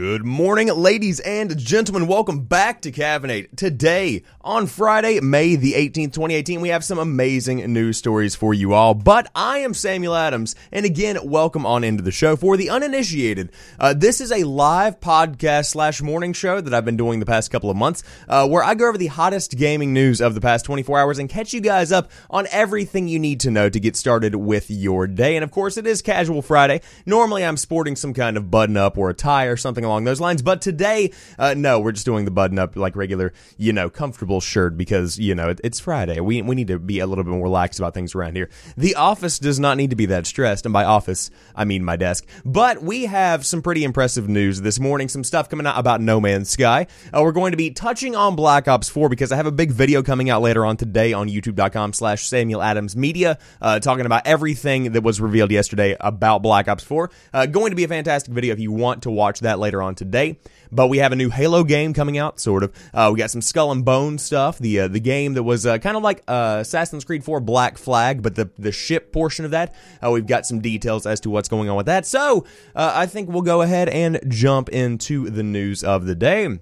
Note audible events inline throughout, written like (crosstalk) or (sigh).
Good morning, ladies and gentlemen. Welcome back to Caffeinate. Today, on Friday, May the 18th, 2018, we have some amazing news stories for you all. But I am Samuel Adams, and again, welcome on into the show. For the uninitiated, uh, this is a live podcast slash morning show that I've been doing the past couple of months, uh, where I go over the hottest gaming news of the past 24 hours and catch you guys up on everything you need to know to get started with your day. And of course, it is Casual Friday. Normally, I'm sporting some kind of button up or a tie or something along those lines. But today, uh, no, we're just doing the button up like regular, you know, comfortable shirt because, you know, it, it's Friday. We, we need to be a little bit more relaxed about things around here. The office does not need to be that stressed. And by office, I mean my desk. But we have some pretty impressive news this morning. Some stuff coming out about No Man's Sky. Uh, we're going to be touching on Black Ops 4 because I have a big video coming out later on today on youtube.com slash Samuel Adams Media, uh, talking about everything that was revealed yesterday about Black Ops 4. Uh, going to be a fantastic video if you want to watch that later on today. But we have a new Halo game coming out, sort of. Uh, we got some Skull and Bone stuff. The uh, the game that was uh, kind of like uh, Assassin's Creed 4 Black Flag, but the the ship portion of that. Uh, we've got some details as to what's going on with that. So uh, I think we'll go ahead and jump into the news of the day.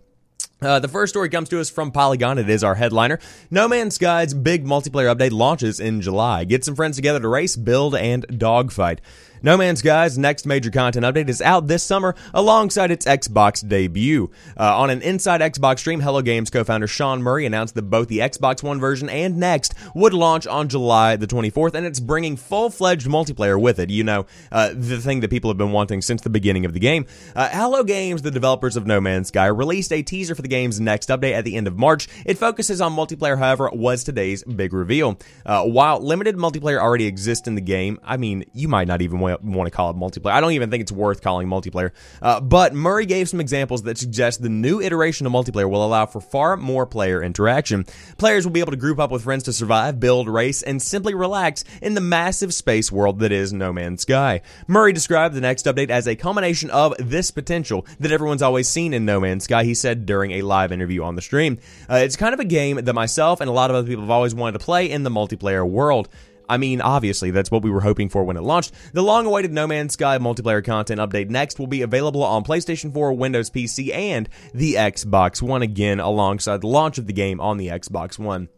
Uh, the first story comes to us from Polygon. It is our headliner. No Man's Sky's big multiplayer update launches in July. Get some friends together to race, build, and dogfight. No Man's Sky's next major content update is out this summer alongside its Xbox debut. Uh, on an Inside Xbox stream, Hello Games co-founder Sean Murray announced that both the Xbox One version and Next would launch on July the 24th, and it's bringing full-fledged multiplayer with it. You know, uh, the thing that people have been wanting since the beginning of the game. Uh, Hello Games, the developers of No Man's Sky, released a teaser for the game's next update at the end of March. It focuses on multiplayer, however, was today's big reveal. Uh, while limited multiplayer already exists in the game, I mean, you might not even want to call it multiplayer. I don't even think it's worth calling multiplayer. Uh, but Murray gave some examples that suggest the new iteration of multiplayer will allow for far more player interaction. Players will be able to group up with friends to survive, build, race, and simply relax in the massive space world that is No Man's Sky. Murray described the next update as a culmination of this potential that everyone's always seen in No Man's Sky, he said during a live interview on the stream. Uh, it's kind of a game that myself and a lot of other people have always wanted to play in the multiplayer world. I mean, obviously, that's what we were hoping for when it launched. The long awaited No Man's Sky multiplayer content update next will be available on PlayStation 4, Windows PC, and the Xbox One again alongside the launch of the game on the Xbox One.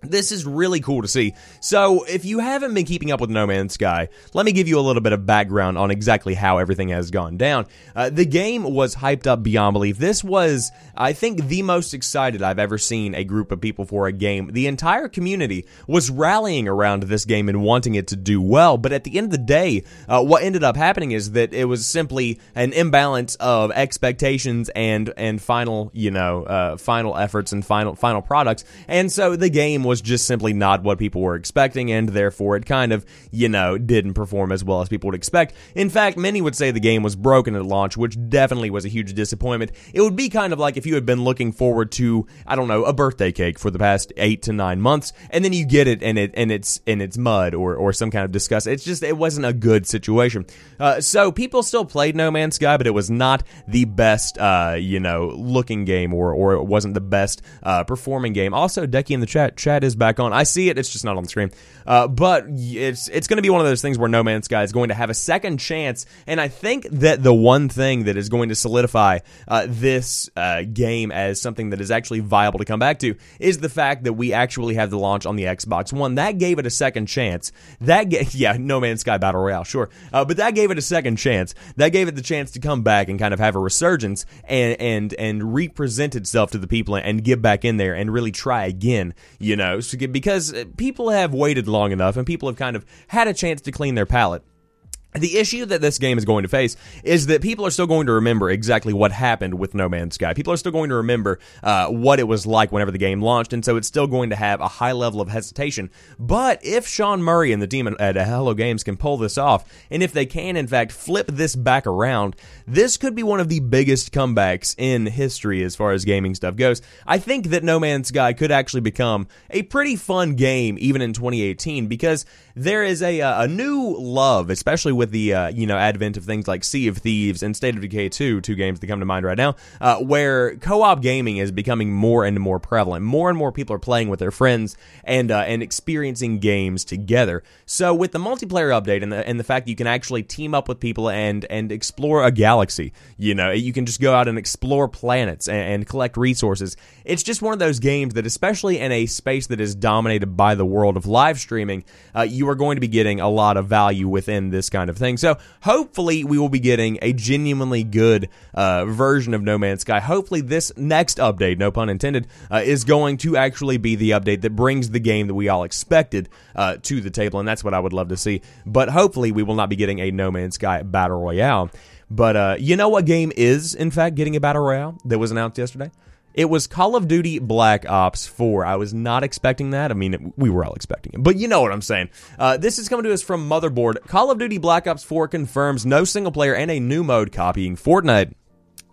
This is really cool to see. So, if you haven't been keeping up with No Man's Sky, let me give you a little bit of background on exactly how everything has gone down. Uh, the game was hyped up beyond belief. This was, I think, the most excited I've ever seen a group of people for a game. The entire community was rallying around this game and wanting it to do well. But at the end of the day, uh, what ended up happening is that it was simply an imbalance of expectations and and final, you know, uh, final efforts and final final products. And so the game was just simply not what people were expecting, and therefore it kind of, you know, didn't perform as well as people would expect. In fact, many would say the game was broken at launch, which definitely was a huge disappointment. It would be kind of like if you had been looking forward to, I don't know, a birthday cake for the past eight to nine months, and then you get it and it and it's and it's mud or or some kind of disgust. It's just it wasn't a good situation. Uh, so people still played No Man's Sky, but it was not the best, uh, you know, looking game or or it wasn't the best uh, performing game. Also, Decky in the chat chat is back on. I see it. It's just not on the screen. Uh, but it's it's going to be one of those things where No Man's Sky is going to have a second chance, and I think that the one thing that is going to solidify uh, this uh, game as something that is actually viable to come back to is the fact that we actually have the launch on the Xbox One. That gave it a second chance. That ga- (laughs) yeah, No Man's Sky Battle Royale, sure, uh, but that gave it a second chance. That gave it the chance to come back and kind of have a resurgence and and and represent itself to the people and get back in there and really try again. You know, so because uh, people have waited long enough and people have kind of had a chance to clean their palate. The issue that this game is going to face is that people are still going to remember exactly what happened with No Man's Sky. People are still going to remember uh, what it was like whenever the game launched, and so it's still going to have a high level of hesitation. But if Sean Murray and the team at Hello Games can pull this off, and if they can, in fact, flip this back around, this could be one of the biggest comebacks in history as far as gaming stuff goes. I think that No Man's Sky could actually become a pretty fun game even in 2018 because there is a, a new love, especially with the uh, you know advent of things like Sea of Thieves and State of Decay 2, two games that come to mind right now, uh, where co-op gaming is becoming more and more prevalent. More and more people are playing with their friends and uh, and experiencing games together. So with the multiplayer update and the and the fact that you can actually team up with people and and explore a galaxy, you know, you can just go out and explore planets and, and collect resources. It's just one of those games that, especially in a space that is dominated by the world of live streaming, uh, you are going to be getting a lot of value within this kind of thing. So hopefully we will be getting a genuinely good uh, version of No Man's Sky. Hopefully this next update, no pun intended, uh, is going to actually be the update that brings the game that we all expected uh, to the table, and that's what I would love to see. But hopefully we will not be getting a No Man's Sky battle royale. But uh, you know what game is, in fact, getting a battle royale that was announced yesterday? It was Call of Duty Black Ops 4. I was not expecting that. I mean, we were all expecting it, but you know what I'm saying. Uh, this is coming to us from Motherboard. Call of Duty Black Ops 4 confirms no single player and a new mode copying Fortnite.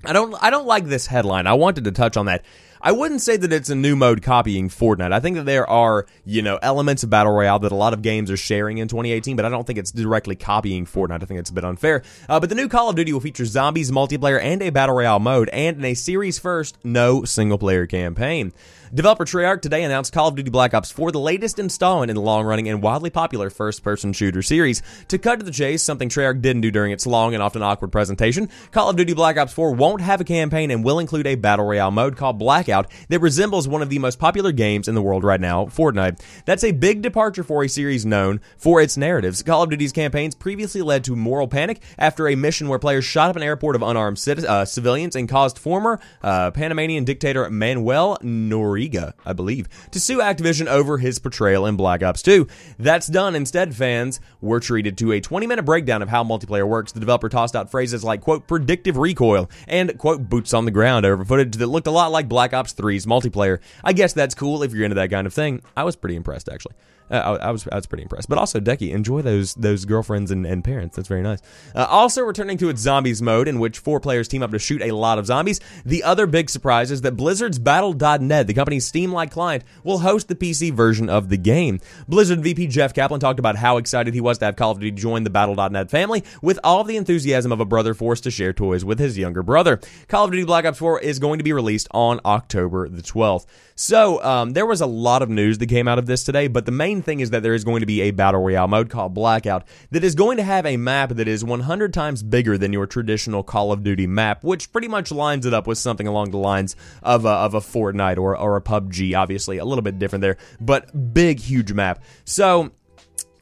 I don't I don't like this headline. I wanted to touch on that. I wouldn't say that it's a new mode copying Fortnite. I think that there are, you know, elements of Battle Royale that a lot of games are sharing in 2018, but I don't think it's directly copying Fortnite. I think it's a bit unfair. Uh, but the new Call of Duty will feature zombies, multiplayer, and a Battle Royale mode, and in a series first, no single player campaign. Developer Treyarch today announced Call of Duty Black Ops 4, the latest installment in the long running and wildly popular first person shooter series. To cut to the chase, something Treyarch didn't do during its long and often awkward presentation, Call of Duty Black Ops 4 won't have a campaign and will include a battle royale mode called Blackout that resembles one of the most popular games in the world right now, Fortnite. That's a big departure for a series known for its narratives. Call of Duty's campaigns previously led to moral panic after a mission where players shot up an airport of unarmed uh, civilians and caused former uh, Panamanian dictator Manuel Noriega I believe, to sue Activision over his portrayal in Black Ops 2. That's done. Instead, fans were treated to a 20 minute breakdown of how multiplayer works. The developer tossed out phrases like, quote, predictive recoil and, quote, boots on the ground over footage that looked a lot like Black Ops 3's multiplayer. I guess that's cool if you're into that kind of thing. I was pretty impressed, actually. Uh, I, I, was I was pretty impressed. But also, Decky, enjoy those those girlfriends and, and parents. That's very nice. Uh, also, returning to its zombies mode, in which four players team up to shoot a lot of zombies. The other big surprise is that Blizzard's Battle.net, the company's Steam-like client, will host the PC version of the game. Blizzard VP Jeff Kaplan talked about how excited he was to have Call of Duty join the Battle.net family, with all the enthusiasm of a brother forced to share toys with his younger brother. Call of Duty Black Ops 4 is going to be released on October the 12th. So um, there was a lot of news that came out of this today, but the main thing is that there is going to be a battle royale mode called Blackout that is going to have a map that is 100 times bigger than your traditional Call of Duty map, which pretty much lines it up with something along the lines of a, of a Fortnite or, or a PUBG. Obviously, a little bit different there, but big, huge map. So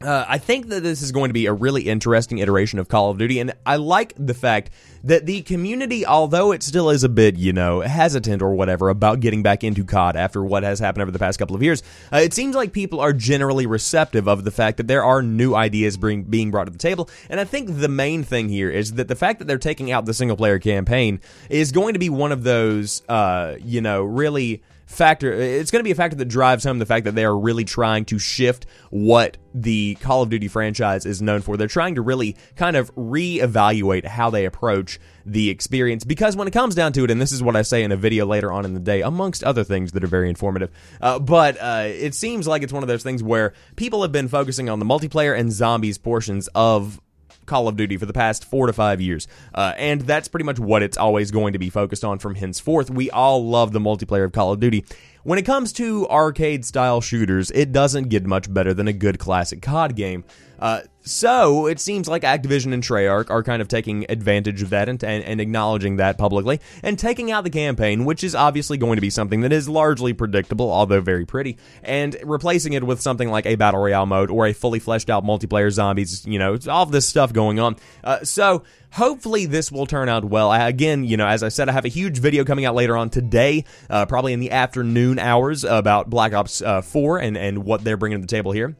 uh, I think that this is going to be a really interesting iteration of Call of Duty, and I like the fact that the community, although it still is a bit, you know, hesitant or whatever about getting back into COD after what has happened over the past couple of years, uh, it seems like people are generally receptive of the fact that there are new ideas being, being brought to the table. And I think the main thing here is that the fact that they're taking out the single player campaign is going to be one of those, uh, you know, really factor it's going to be a factor that drives home the fact that they are really trying to shift what the Call of Duty franchise is known for. They're trying to really kind of reevaluate how they approach the experience because when it comes down to it, and this is what I say in a video later on in the day, amongst other things that are very informative, uh, but uh, it seems like it's one of those things where people have been focusing on the multiplayer and zombies portions of Call of Duty for the past four to five years. Uh, and that's pretty much what it's always going to be focused on from henceforth. We all love the multiplayer of Call of Duty. When it comes to arcade style shooters, it doesn't get much better than a good classic COD game. Uh, so it seems like Activision and Treyarch are kind of taking advantage of that and, and, and, acknowledging that publicly and taking out the campaign, which is obviously going to be something that is largely predictable, although very pretty, and replacing it with something like a battle royale mode or a fully fleshed out multiplayer zombies. You know, all this stuff going on. Uh, so hopefully this will turn out well. Again, you know, as I said, I have a huge video coming out later on today, uh, probably in the afternoon hours about Black Ops uh, 4 and and what they're bringing to the table here.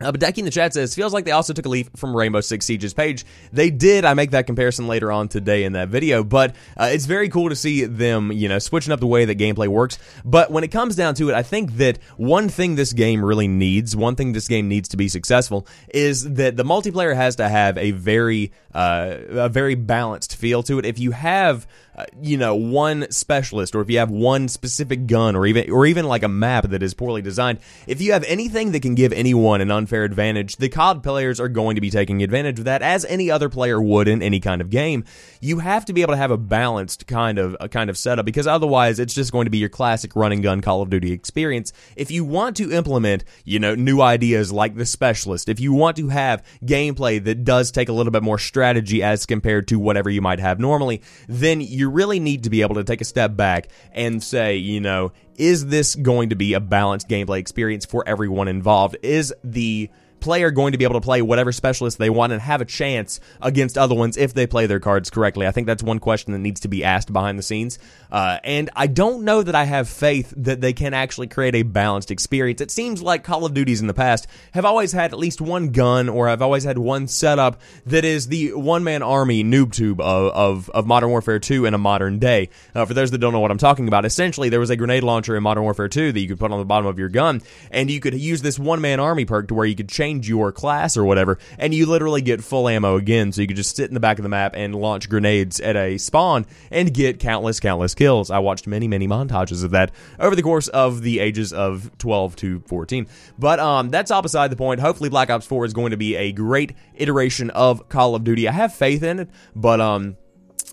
Uh, but Decky in the chat says, feels like they also took a leaf from Rainbow Six Siege's page. They did. I make that comparison later on today in that video, but uh, it's very cool to see them, you know, switching up the way that gameplay works. But when it comes down to it, I think that one thing this game really needs, one thing this game needs to be successful, is that the multiplayer has to have a very, uh, a very balanced feel to it. If you have uh, you know, one specialist, or if you have one specific gun, or even or even like a map that is poorly designed, if you have anything that can give anyone an unfair advantage, the COD players are going to be taking advantage of that, as any other player would in any kind of game. You have to be able to have a balanced kind of a kind of setup because otherwise, it's just going to be your classic run and gun Call of Duty experience. If you want to implement, you know, new ideas like the specialist, if you want to have gameplay that does take a little bit more strategy as compared to whatever you might have normally, then you really need to be able to take a step back and say, you know, is this going to be a balanced gameplay experience for everyone involved? Is the player going to be able to play whatever specialist they want and have a chance against other ones if they play their cards correctly? I think that's one question that needs to be asked behind the scenes. Uh, and I don't know that I have faith that they can actually create a balanced experience. It seems like Call of Duties in the past have always had at least one gun or have always had one setup that is the one man army noob tube of, of, of, Modern Warfare 2 in a modern day. Uh, for those that don't know what I'm talking about, essentially there was a grenade launcher in Modern Warfare 2 that you could put on the bottom of your gun, and you could use this one man army perk to where you could change your class or whatever, and you literally get full ammo again. So you could just sit in the back of the map and launch grenades at a spawn and get countless, countless kills. I watched many, many montages of that over the course of the ages of 12 to 14. But um, that's all beside the point. Hopefully, Black Ops 4 is going to be a great iteration of Call of Duty. I have faith in it, but um,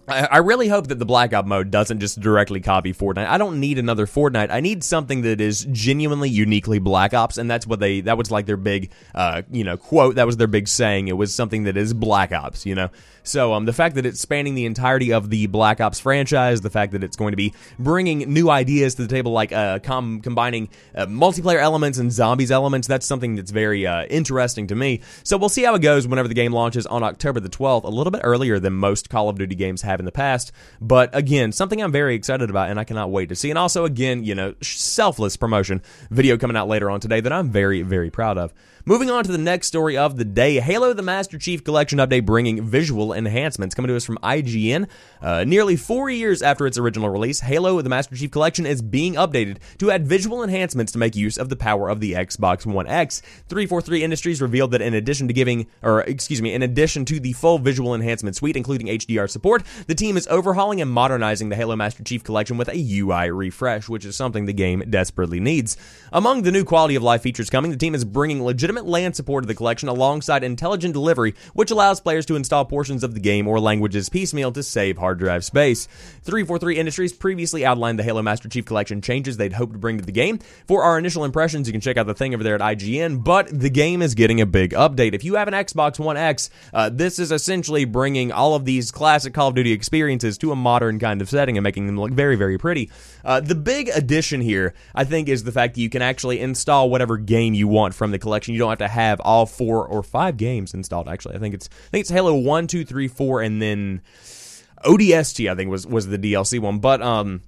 I really hope that the blackout mode doesn't just directly copy Fortnite. I don't need another Fortnite. I need something that is genuinely, uniquely Black Ops, and that's what they. That was like their big, uh, you know, quote. That was their big saying. It was something that is Black Ops. You know, so um, the fact that it's spanning the entirety of the Black Ops franchise, the fact that it's going to be bringing new ideas to the table, like uh, com- combining uh, multiplayer elements and zombies elements, that's something that's very uh, interesting to me. So we'll see how it goes whenever the game launches on October the 12th, a little bit earlier than most Call of Duty games have in the past. But again, something I'm very excited about and I cannot wait to see. And also, again, you know, selfless promotion video coming out later on today that I'm very, very proud of. Moving on to the next story of the day Halo the Master Chief Collection update bringing visual enhancements coming to us from IGN. Uh, nearly four years after its original release, Halo the Master Chief Collection is being updated to add visual enhancements to make use of the power of the Xbox One X. 343 Industries revealed that in addition to giving, or excuse me, in addition to the full visual enhancement suite, including HDR support, the team is overhauling and modernizing the Halo Master Chief Collection with a UI refresh, which is something the game desperately needs. Among the new quality of life features coming, the team is bringing legitimate legitimate LAN support of the collection alongside intelligent delivery, which allows players to install portions of the game or languages piecemeal to save hard drive space. 343 Industries previously outlined the Halo Master Chief Collection changes they'd hoped to bring to the game. For our initial impressions, you can check out the thing over there at IGN, but the game is getting a big update. If you have an Xbox One X, uh, this is essentially bringing all of these classic Call of Duty experiences to a modern kind of setting and making them look very, very pretty. Uh, the big addition here, I think, is the fact that you can actually install whatever game you want from the collection. You don't have to have all four or five games installed. Actually, I think it's I think it's Halo one, two, three, four, and then ODST. I think was was the DLC one, but um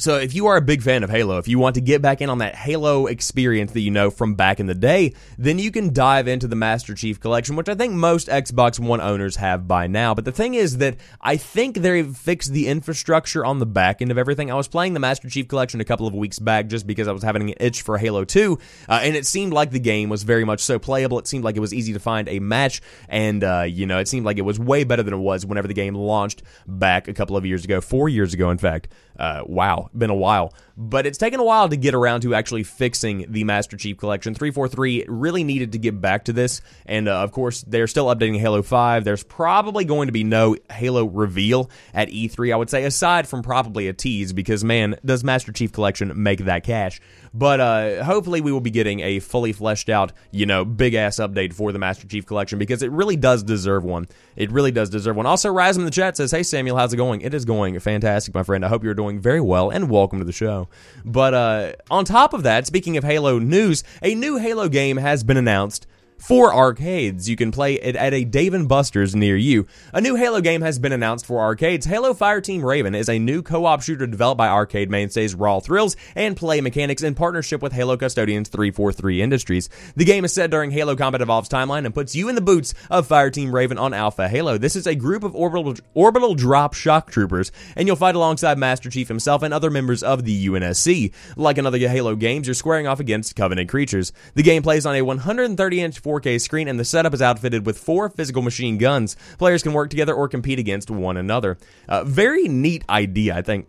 so if you are a big fan of Halo, if you want to get back in on that Halo experience that you know from back in the day, then you can dive into the Master Chief Collection, which I think most Xbox One owners have by now. But the thing is that I think they've fixed the infrastructure on the back end of everything. I was playing the Master Chief Collection a couple of weeks back just because I was having an itch for Halo 2, uh, and it seemed like the game was very much so playable. It seemed like it was easy to find a match, and uh, you know, it seemed like it was way better than it was whenever the game launched back a couple of years ago, four years ago, in fact. Uh, wow, been a while. But it's taken a while to get around to actually fixing the Master Chief Collection. 343 really needed to get back to this. And uh, of course, they're still updating Halo 5. There's probably going to be no Halo reveal at E3, I would say, aside from probably a tease, because man, does Master Chief Collection make that cash. But uh, hopefully, we will be getting a fully fleshed out, you know, big ass update for the Master Chief Collection because it really does deserve one. It really does deserve one. Also, Rise in the chat says, Hey, Samuel, how's it going? It is going fantastic, my friend. I hope you're doing very well and welcome to the show. But uh, on top of that, speaking of Halo news, a new Halo game has been announced for arcades. You can play it at a Dave & Buster's near you. A new Halo game has been announced for arcades. Halo Fireteam Raven is a new co-op shooter developed by arcade mainstays Raw Thrills and Play Mechanix in partnership with Halo Custodians 343 Industries. The game is set during Halo Combat Evolved's timeline and puts you in the boots of Fireteam Raven on Alpha Halo. This is a group of orbital, orbital drop shock troopers, and you'll fight alongside Master Chief himself and other members of the UNSC. Like in other Halo games, you're squaring off against Covenant creatures. The game plays on a 130-inch 4K screen, and the setup is outfitted with four physical machine guns. Players can work together or compete against one another. Uh, very neat idea, I think.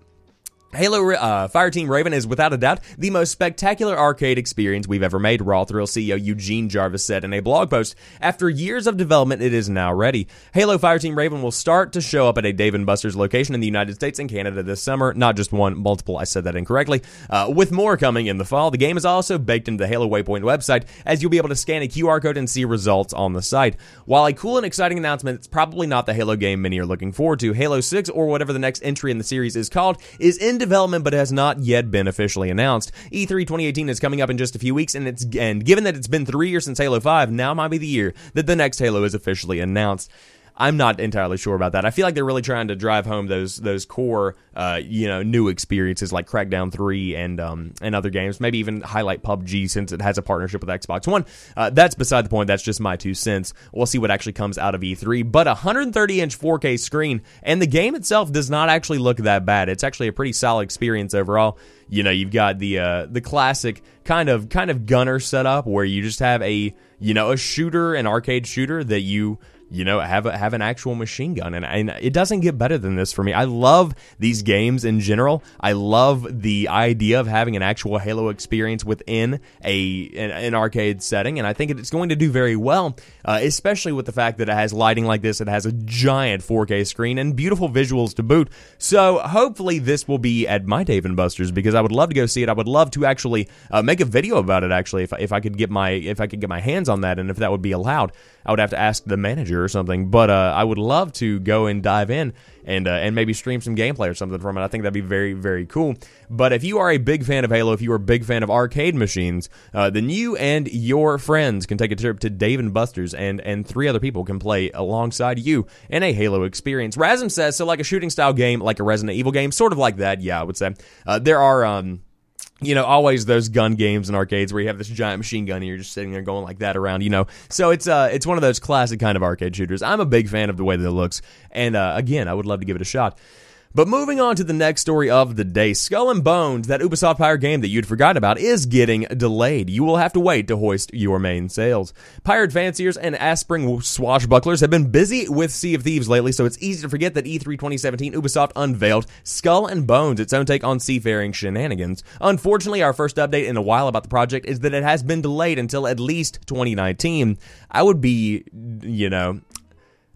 Halo uh, Fireteam Raven is without a doubt the most spectacular arcade experience we've ever made, Raw Thrill CEO Eugene Jarvis said in a blog post. After years of development, it is now ready. Halo Fireteam Raven will start to show up at a Dave & Buster's location in the United States and Canada this summer. Not just one, multiple, I said that incorrectly. Uh, with more coming in the fall, the game is also baked into the Halo Waypoint website, as you'll be able to scan a QR code and see results on the site. While a cool and exciting announcement, it's probably not the Halo game many are looking forward to. Halo 6, or whatever the next entry in the series is called, is in development but has not yet been officially announced. E3 2018 is coming up in just a few weeks, and it's and given that it's been three years since Halo 5, now might be the year that the next Halo is officially announced. I'm not entirely sure about that. I feel like they're really trying to drive home those those core, uh, you know, new experiences like Crackdown Three and um, and other games. Maybe even highlight PUBG since it has a partnership with Xbox One. Uh, that's beside the point. That's just my two cents. We'll see what actually comes out of E3. But a 130 inch 4K screen and the game itself does not actually look that bad. It's actually a pretty solid experience overall. You know, you've got the uh, the classic kind of kind of gunner setup where you just have a you know a shooter, an arcade shooter that you you know, have a, have an actual machine gun, and, and it doesn't get better than this for me. I love these games in general. I love the idea of having an actual Halo experience within a an, an arcade setting, and I think it's going to do very well, uh, especially with the fact that it has lighting like this. It has a giant 4K screen and beautiful visuals to boot. So hopefully this will be at my Dave and Buster's because I would love to go see it. I would love to actually uh, make a video about it. Actually, if if I could get my if I could get my hands on that, and if that would be allowed, I would have to ask the manager or something. But uh, I would love to go and dive in and uh, and maybe stream some gameplay or something from it. I think that'd be very very cool. But if you are a big fan of Halo, if you are a big fan of arcade machines, uh, then you and your friends can take a trip to Dave and Buster's, and and three other people can play alongside you in a Halo experience. Rasm says so, like a shooting style game, like a Resident Evil game, sort of like that. Yeah, I would say uh, there are. Um, you know, always those gun games in arcades where you have this giant machine gun and you're just sitting there going like that around, you know. So it's uh it's one of those classic kind of arcade shooters. I'm a big fan of the way that it looks, and uh, again, I would love to give it a shot. But moving on to the next story of the day, Skull and Bones, that Ubisoft Pirate game that you'd forgotten about, is getting delayed. You will have to wait to hoist your main sails. Pirate fanciers and aspiring swashbucklers have been busy with Sea of Thieves lately, so it's easy to forget that E3 2017 Ubisoft unveiled Skull and Bones, its own take on seafaring shenanigans. Unfortunately, our first update in a while about the project is that it has been delayed until at least 2019. I would be, you know,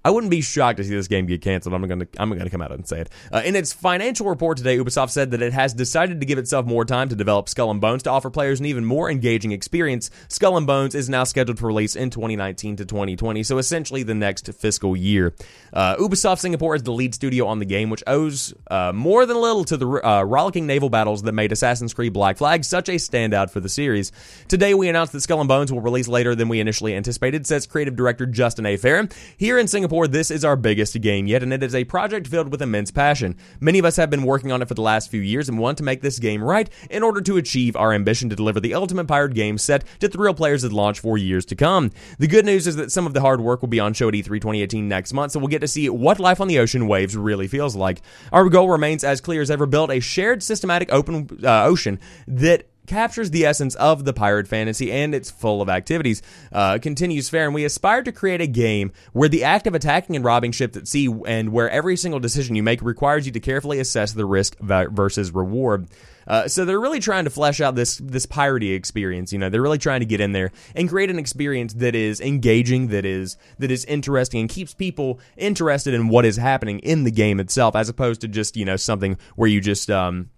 I wouldn't be shocked to see this game get canceled. I'm to I'm to come out and say it. Uh, in its financial report today, Ubisoft said that it has decided to give itself more time to develop Skull and Bones to offer players an even more engaging experience. Skull and Bones is now scheduled for release in 2019 to 2020, so essentially the next fiscal year. Uh, Ubisoft Singapore is the lead studio on the game, which owes uh, more than a little to the uh, rollicking naval battles that made Assassin's Creed Black Flag such a standout for the series. Today, we announced that Skull and Bones will release later than we initially anticipated, says creative director Justin A. Farren. Here in Singapore this is our biggest game yet, and it is a project filled with immense passion. Many of us have been working on it for the last few years and want to make this game right in order to achieve our ambition to deliver the ultimate pirate game set to thrill players at launch for years to come. The good news is that some of the hard work will be on show at E3 2018 next month, so we'll get to see what life on the ocean waves really feels like. Our goal remains as clear as ever build a shared systematic open uh, ocean that captures the essence of the pirate fantasy and it's full of activities. Uh, continues fair, and we aspire to create a game where the act of attacking and robbing ships at sea and where every single decision you make requires you to carefully assess the risk versus reward. Uh, so they're really trying to flesh out this this piratey experience. You know, they're really trying to get in there and create an experience that is engaging, that is that is interesting, and keeps people interested in what is happening in the game itself, as opposed to just you know something where you just um,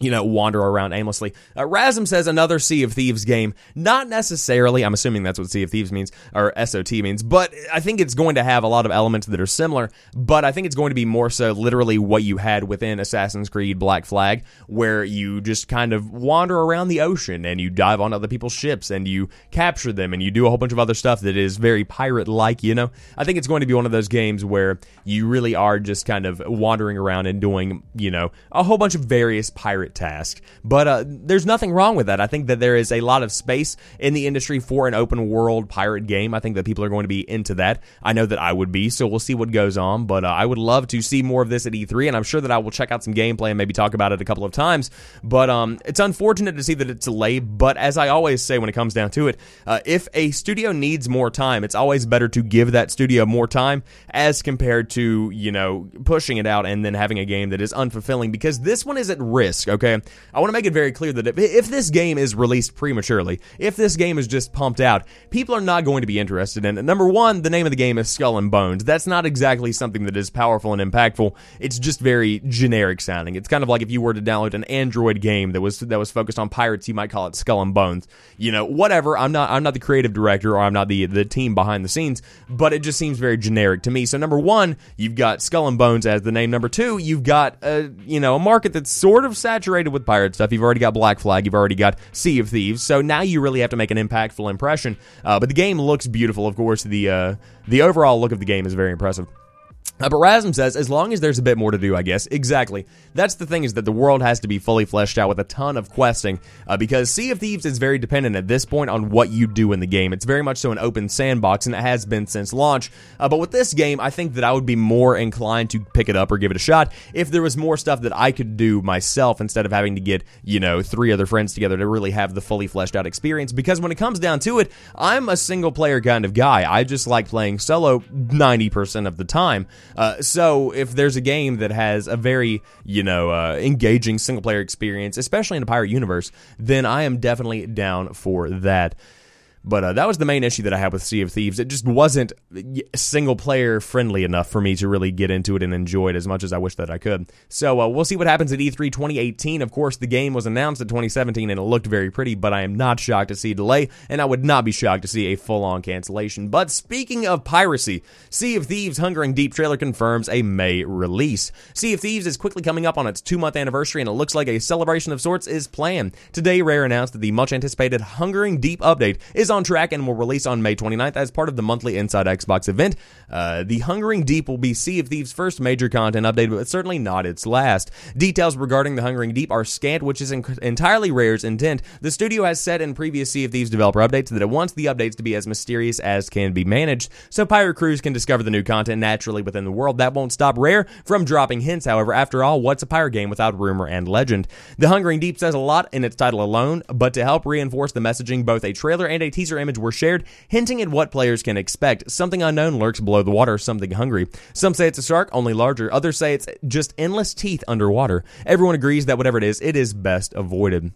you know, wander around aimlessly. Uh, Rasm says another Sea of Thieves game. Not necessarily, I'm assuming that's what Sea of Thieves means, or SOT means, but I think it's going to have a lot of elements that are similar, but I think it's going to be more so literally what you had within Assassin's Creed Black Flag, where you just kind of wander around the ocean and you dive on other people's ships and you capture them and you do a whole bunch of other stuff that is very pirate like, you know? I think it's going to be one of those games where you really are just kind of wandering around and doing, you know, a whole bunch of various pirate task. But uh, there's nothing wrong with that. I think that there is a lot of space in the industry for an open world pirate game. I think that people are going to be into that. I know that I would be, so we'll see what goes on. But uh, I would love to see more of this at E3, and I'm sure that I will check out some gameplay and maybe talk about it a couple of times. But um, it's unfortunate to see that it's delayed. But as I always say when it comes down to it, uh, if a studio needs more time, it's always better to give that studio more time as compared to, you know, pushing it out and then having a game that is unfulfilling because this one is at risk, okay? I want to make it very clear that if, if this game is released prematurely, if this game is just pumped out, people are not going to be interested in it. Number one, the name of the game is Skull and Bones. That's not exactly something that is powerful and impactful. It's just very generic sounding. It's kind of like if you were to download an Android game that was that was focused on pirates, you might call it Skull and Bones. You know, whatever. I'm not I'm not the creative director or I'm not the the team behind the scenes, but it just seems very generic to me. So number one, you've got Skull and Bones as the name. Number two, you've got a you know a market that's sort of saturated with pirate stuff. You've already got Black Flag. You've already got Sea of Thieves. So now you really have to make an impactful impression. Uh, but the game looks beautiful. Of course, the uh, the overall look of the game is very impressive. Uh, but Rasm says, as long as there's a bit more to do, I guess. Exactly. That's the thing is that the world has to be fully fleshed out with a ton of questing, uh, because Sea of Thieves is very dependent at this point on what you do in the game. It's very much so an open sandbox, and it has been since launch. Uh, but with this game, I think that I would be more inclined to pick it up or give it a shot if there was more stuff that I could do myself instead of having to get, you know, three other friends together to really have the fully fleshed out experience. Because when it comes down to it, I'm a single player kind of guy. I just like playing solo 90% of the time. Uh, so if there's a game that has a very, you know, uh, engaging single player experience, especially in a pirate universe, then I am definitely down for that. But uh, that was the main issue that I had with Sea of Thieves. It just wasn't single player friendly enough for me to really get into it and enjoy it as much as I wish that I could. So uh, we'll see what happens at E3 2018. Of course, the game was announced in 2017 and it looked very pretty, but I am not shocked to see delay, and I would not be shocked to see a full on cancellation. But speaking of piracy, Sea of Thieves Hungering Deep trailer confirms a May release. Sea of Thieves is quickly coming up on its two month anniversary, and it looks like a celebration of sorts is planned. Today, Rare announced that the much anticipated Hungering Deep update is on track and will release on May 29th as part of the monthly Inside Xbox event. Uh, the Hungering Deep will be Sea of Thieves' first major content update, but certainly not its last. Details regarding the Hungering Deep are scant, which is entirely Rare's intent. The studio has said in previous Sea of Thieves developer updates that it wants the updates to be as mysterious as can be managed, so pirate crews can discover the new content naturally within the world. That won't stop Rare from dropping hints, however. After all, what's a pirate game without rumor and legend? The Hungering Deep says a lot in its title alone, but to help reinforce the messaging, both a trailer and a teaser image were shared, hinting at what players can expect. Something unknown lurks below the water, something hungry. Some say it's a shark, only larger. Others say it's just endless teeth underwater. Everyone agrees that whatever it is, it is best avoided.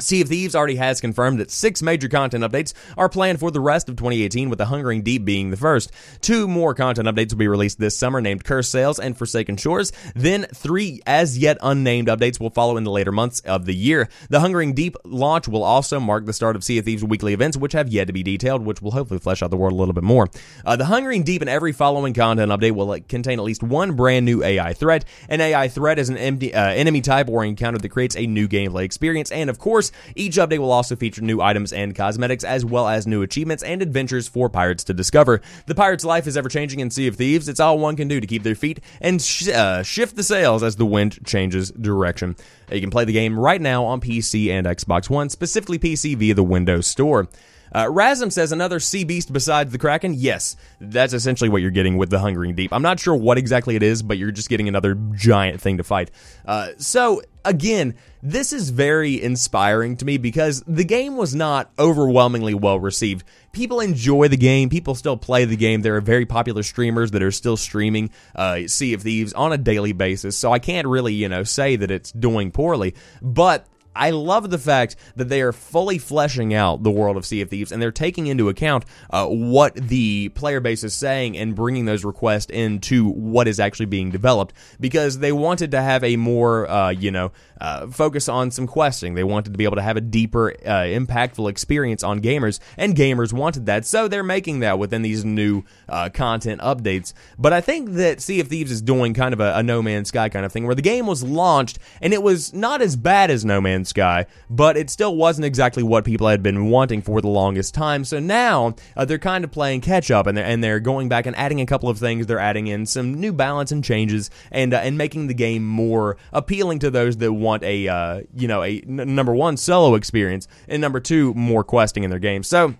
Sea of Thieves already has confirmed that six major content updates are planned for the rest of 2018, with the Hungering Deep being the first. Two more content updates will be released this summer, named Cursed Sails and Forsaken Shores. Then three as yet unnamed updates will follow in the later months of the year. The Hungering Deep launch will also mark the start of Sea of Thieves weekly events, which have yet to be detailed, which will hopefully flesh out the world a little bit more. Uh, the Hungering Deep and every following content update will uh, contain at least one brand new AI threat. An AI threat is an empty, uh, enemy type or encounter that creates a new gameplay experience, and of course, each update will also feature new items and cosmetics, as well as new achievements and adventures for pirates to discover. The pirate's life is ever changing in Sea of Thieves. It's all one can do to keep their feet and sh- uh, shift the sails as the wind changes direction. You can play the game right now on PC and Xbox One, specifically PC via the Windows Store. Uh, Rasm says another sea beast besides the Kraken. Yes, that's essentially what you're getting with the Hungering Deep. I'm not sure what exactly it is, but you're just getting another giant thing to fight. Uh, so again, this is very inspiring to me because the game was not overwhelmingly well received. People enjoy the game. People still play the game. There are very popular streamers that are still streaming uh, Sea of Thieves on a daily basis. So I can't really, you know, say that it's doing poorly. But I love the fact that they are fully fleshing out the world of Sea of Thieves and they're taking into account uh, what the player base is saying and bringing those requests into what is actually being developed because they wanted to have a more, uh, you know, uh, focus on some questing. They wanted to be able to have a deeper, uh, impactful experience on gamers, and gamers wanted that, so they're making that within these new uh, content updates. But I think that Sea of Thieves is doing kind of a, a No Man's Sky kind of thing, where the game was launched and it was not as bad as No Man's Sky, but it still wasn't exactly what people had been wanting for the longest time. So now uh, they're kind of playing catch up, and they're, and they're going back and adding a couple of things. They're adding in some new balance and changes, and uh, and making the game more appealing to those that want a uh, you know a n- number one solo experience, and number two more questing in their game. So.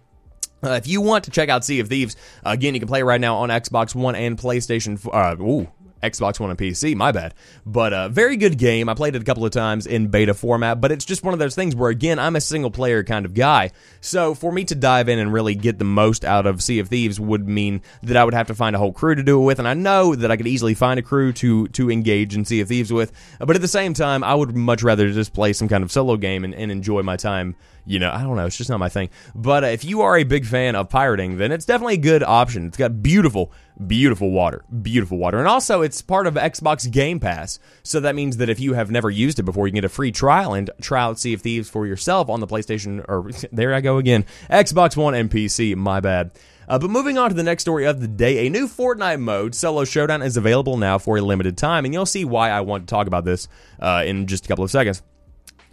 Uh, if you want to check out Sea of Thieves, again, you can play right now on Xbox One and PlayStation. Uh, ooh, Xbox One and PC. My bad. But a uh, very good game. I played it a couple of times in beta format, but it's just one of those things where again, I'm a single player kind of guy. So for me to dive in and really get the most out of Sea of Thieves would mean that I would have to find a whole crew to do it with, and I know that I could easily find a crew to to engage in Sea of Thieves with. But at the same time, I would much rather just play some kind of solo game and, and enjoy my time you know, I don't know. It's just not my thing. But uh, if you are a big fan of pirating, then it's definitely a good option. It's got beautiful, beautiful water. Beautiful water. And also, it's part of Xbox Game Pass. So that means that if you have never used it before, you can get a free trial and try out Sea of Thieves for yourself on the PlayStation, or (laughs) there I go again, Xbox One and PC. My bad. Uh, but moving on to the next story of the day, a new Fortnite mode, Solo Showdown, is available now for a limited time, and you'll see why I want to talk about this uh, in just a couple of seconds.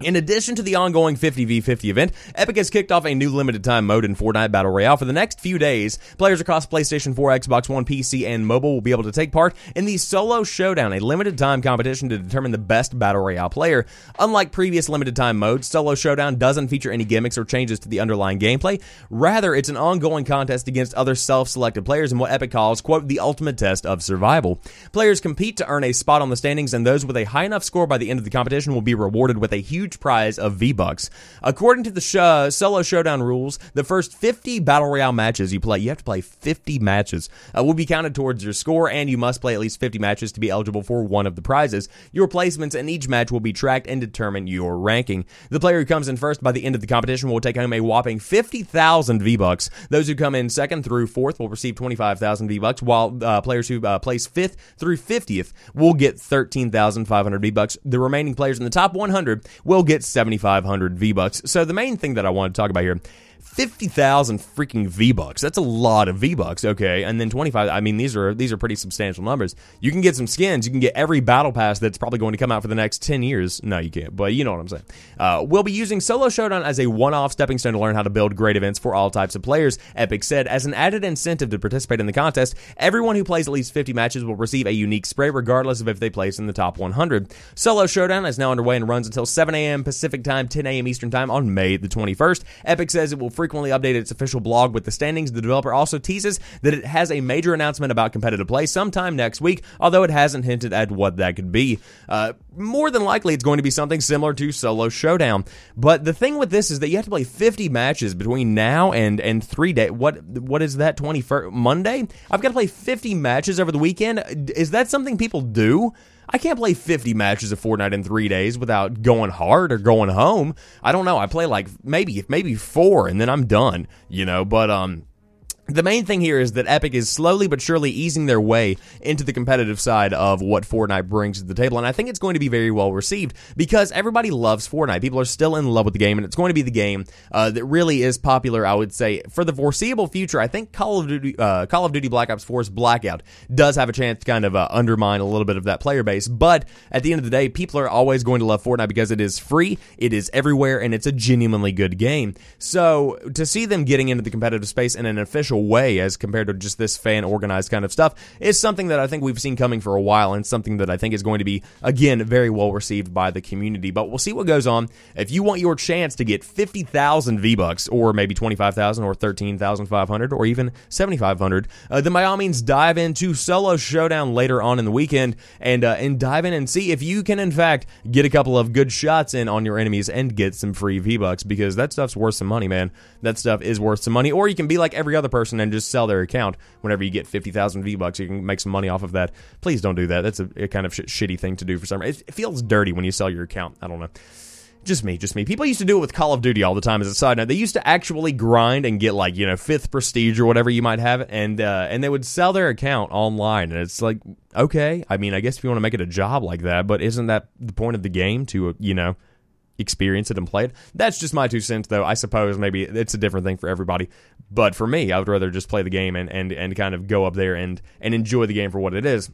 In addition to the ongoing 50v50 event, Epic has kicked off a new limited time mode in Fortnite Battle Royale. For the next few days, players across PlayStation 4, Xbox One, PC, and mobile will be able to take part in the Solo Showdown, a limited time competition to determine the best Battle Royale player. Unlike previous limited time modes, Solo Showdown doesn't feature any gimmicks or changes to the underlying gameplay. Rather, it's an ongoing contest against other self selected players in what Epic calls, quote, the ultimate test of survival. Players compete to earn a spot on the standings, and those with a high enough score by the end of the competition will be rewarded with a huge huge prize of V-Bucks. According to the solo showdown rules, the first 50 Battle Royale matches you play, you have to play 50 matches, uh, will be counted towards your score, and you must play at least 50 matches to be eligible for one of the prizes. Your placements in each match will be tracked and determine your ranking. The player who comes in first by the end of the competition will take home a whopping 50,000 V-Bucks. Those who come in second through fourth will receive 25,000 V-Bucks, while uh, players who uh, place fifth through 50th will get 13,500 V-Bucks. The remaining players in the top 100 will will get 7,500 V bucks. So the main thing that I want to talk about here 50,000 freaking V-bucks. That's a lot of V-bucks, okay? And then 25 I mean these are these are pretty substantial numbers. You can get some skins, you can get every battle pass that's probably going to come out for the next 10 years. No, you can't, but you know what I'm saying. Uh, we'll be using Solo Showdown as a one-off stepping stone to learn how to build great events for all types of players. Epic said as an added incentive to participate in the contest, everyone who plays at least 50 matches will receive a unique spray regardless of if they place in the top 100. Solo Showdown is now underway and runs until 7 a.m. Pacific time, 10 a.m. Eastern time on May the 21st. Epic says it will frequently updated its official blog with the standings. The developer also teases that it has a major announcement about competitive play sometime next week, although it hasn't hinted at what that could be. Uh, more than likely, it's going to be something similar to Solo Showdown. But the thing with this is that you have to play 50 matches between now and and three day. What what is that? 21st Monday? I've got to play 50 matches over the weekend. Is that something people do? I can't play 50 matches of Fortnite in three days without going hard or going home. I don't know. I play like maybe maybe four and then I'm done. You know, but um the main thing here is that Epic is slowly but surely easing their way into the competitive side of what Fortnite brings to the table, and I think it's going to be very well received because everybody loves Fortnite. People are still in love with the game, and it's going to be the game uh, that really is popular. I would say for the foreseeable future. I think Call of Duty, uh, Call of Duty Black Ops 4's Blackout does have a chance to kind of uh, undermine a little bit of that player base, but at the end of the day, people are always going to love Fortnite because it is free, it is everywhere, and it's a genuinely good game. So to see them getting into the competitive space in an official way as compared to just this fan organized kind of stuff is something that I think we've seen coming for a while and something that I think is going to be, again, very well received by the community. But we'll see what goes on. If you want your chance to get 50,000 V-Bucks or maybe 25,000 or 13,500 or even 7,500, uh, then by all means dive into Solo Showdown later on in the weekend and, uh, and dive in and see if you can, in fact, get a couple of good shots in on your enemies and get some free V-Bucks because that stuff's worth some money, man. That stuff is worth some money. Or you can be like every other person person and just sell their account whenever you get 50,000 V-Bucks. You can make some money off of that. Please don't do that. That's a, a kind of sh- shitty thing to do for some reason. It, feels dirty when you sell your account. I don't know. Just me, just me. People used to do it with Call of Duty all the time. As a side note, they used to actually grind and get like you know fifth prestige or whatever you might have, and uh, and they would sell their account online. And it's like, okay, I mean, I guess if you want to make it a job like that, but isn't that the point of the game to you know experience it and play it. That's just my two cents, though. I suppose maybe it's a different thing for everybody. But for me, I would rather just play the game and, and, and kind of go up there and, and enjoy the game for what it is.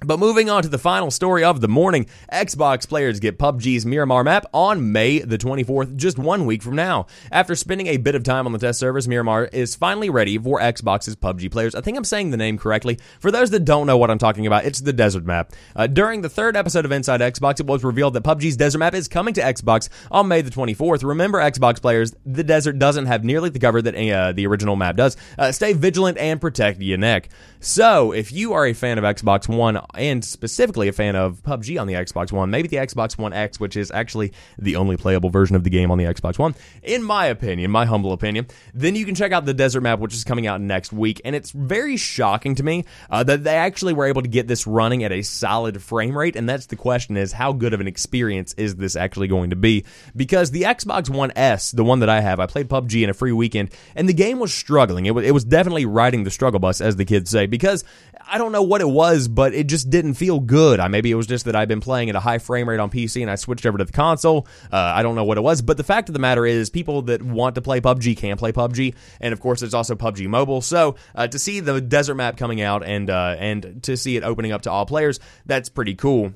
But moving on to the final story of the morning, Xbox players get PUBG's Miramar map on May the 24th, just one week from now. After spending a bit of time on the test servers, Miramar is finally ready for Xbox's PUBG players. I think I'm saying the name correctly. For those that don't know what I'm talking about, it's the desert map. Uh, during the third episode of Inside Xbox, it was revealed that PUBG's desert map is coming to Xbox on May the 24th. Remember, Xbox players, the desert doesn't have nearly the cover that uh, the original map does. Uh, stay vigilant and protect your neck. So, if you are a fan of Xbox One and specifically a fan of PUBG on the Xbox One, maybe the Xbox One X, which is actually the only playable version of the game on the Xbox One, in my opinion, my humble opinion, then you can check out the Desert Map, which is coming out next week. And it's very shocking to me uh, that they actually were able to get this running at a solid frame rate. And that's the question is how good of an experience is this actually going to be? Because the Xbox One S, the one that I have, I played PUBG in a free weekend, and the game was struggling. It was, it was definitely riding the struggle bus, as the kids say because I don't know what it was, but it just didn't feel good. I maybe it was just that I've been playing at a high frame rate on PC and I switched over to the console. Uh, I don't know what it was, but the fact of the matter is, people that want to play PUBG can play PUBG, and of course, there's also PUBG Mobile. So uh, to see the desert map coming out and uh, and to see it opening up to all players, that's pretty cool.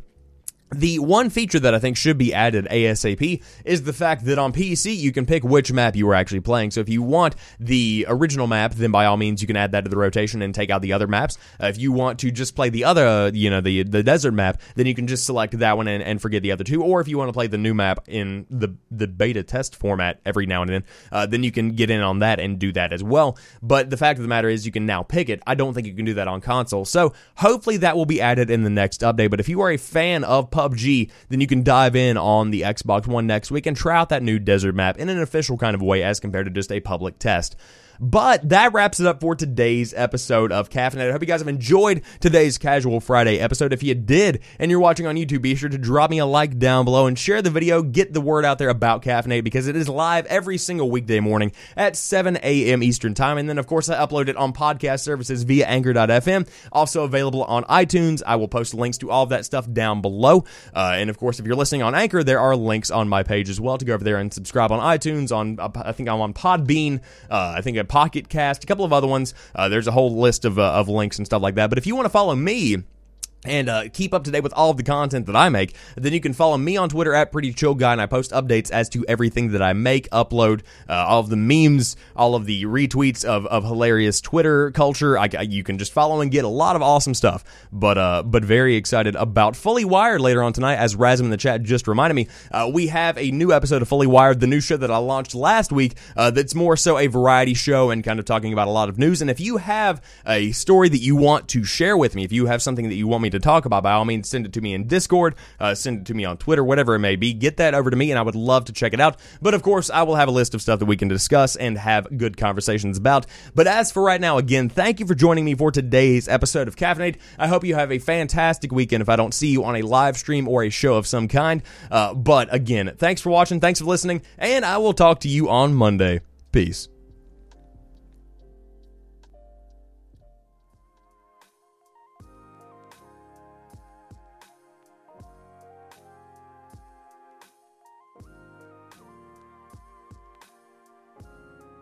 The one feature that I think should be added ASAP is the fact that on PC you can pick which map you are actually playing. So if you want the original map, then by all means you can add that to the rotation and take out the other maps. Uh, if you want to just play the other, uh, you know, the the desert map, then you can just select that one and, and, forget the other two. Or if you want to play the new map in the the beta test format every now and then, uh, then you can get in on that and do that as well. But the fact of the matter is you can now pick it. I don't think you can do that on console. So hopefully that will be added in the next update. But if you are a fan of then you can dive in on the Xbox One next week and try out that new desert map in an official kind of way as compared to just a public test. But that wraps it up for today's episode of Caffeinated. I hope you guys have enjoyed today's Casual Friday episode. If you did and you're watching on YouTube, be sure to drop me a like down below and share the video. Get the word out there about Caffeinated because it is live every single weekday morning at 7 a.m. Eastern Time. And then, of course, I upload it on podcast services via Anchor.fm. Also available on iTunes. I will post links to all of that stuff down below. Uh, and, of course, if you're listening on Anchor, there are links on my page as well to go over there and subscribe on iTunes. On I think I'm on Podbean. Uh, I think Pocket Cast, a couple of other ones. Uh, there's a whole list of, uh, of links and stuff like that. But if you want to follow me, and uh, keep up to date with all of the content that I make, then you can follow me on Twitter at Pretty Chill Guy, and I post updates as to everything that I make, upload uh, all of the memes, all of the retweets of, of hilarious Twitter culture. I, you can just follow and get a lot of awesome stuff. But uh, but very excited about Fully Wired later on tonight, as Razm in the chat just reminded me. Uh, we have a new episode of Fully Wired, the new show that I launched last week. Uh, that's more so a variety show and kind of talking about a lot of news. And if you have a story that you want to share with me, if you have something that you want me to talk about, by all means, send it to me in Discord, uh, send it to me on Twitter, whatever it may be. Get that over to me, and I would love to check it out. But of course, I will have a list of stuff that we can discuss and have good conversations about. But as for right now, again, thank you for joining me for today's episode of Caffeinate. I hope you have a fantastic weekend if I don't see you on a live stream or a show of some kind. Uh, but again, thanks for watching, thanks for listening, and I will talk to you on Monday. Peace.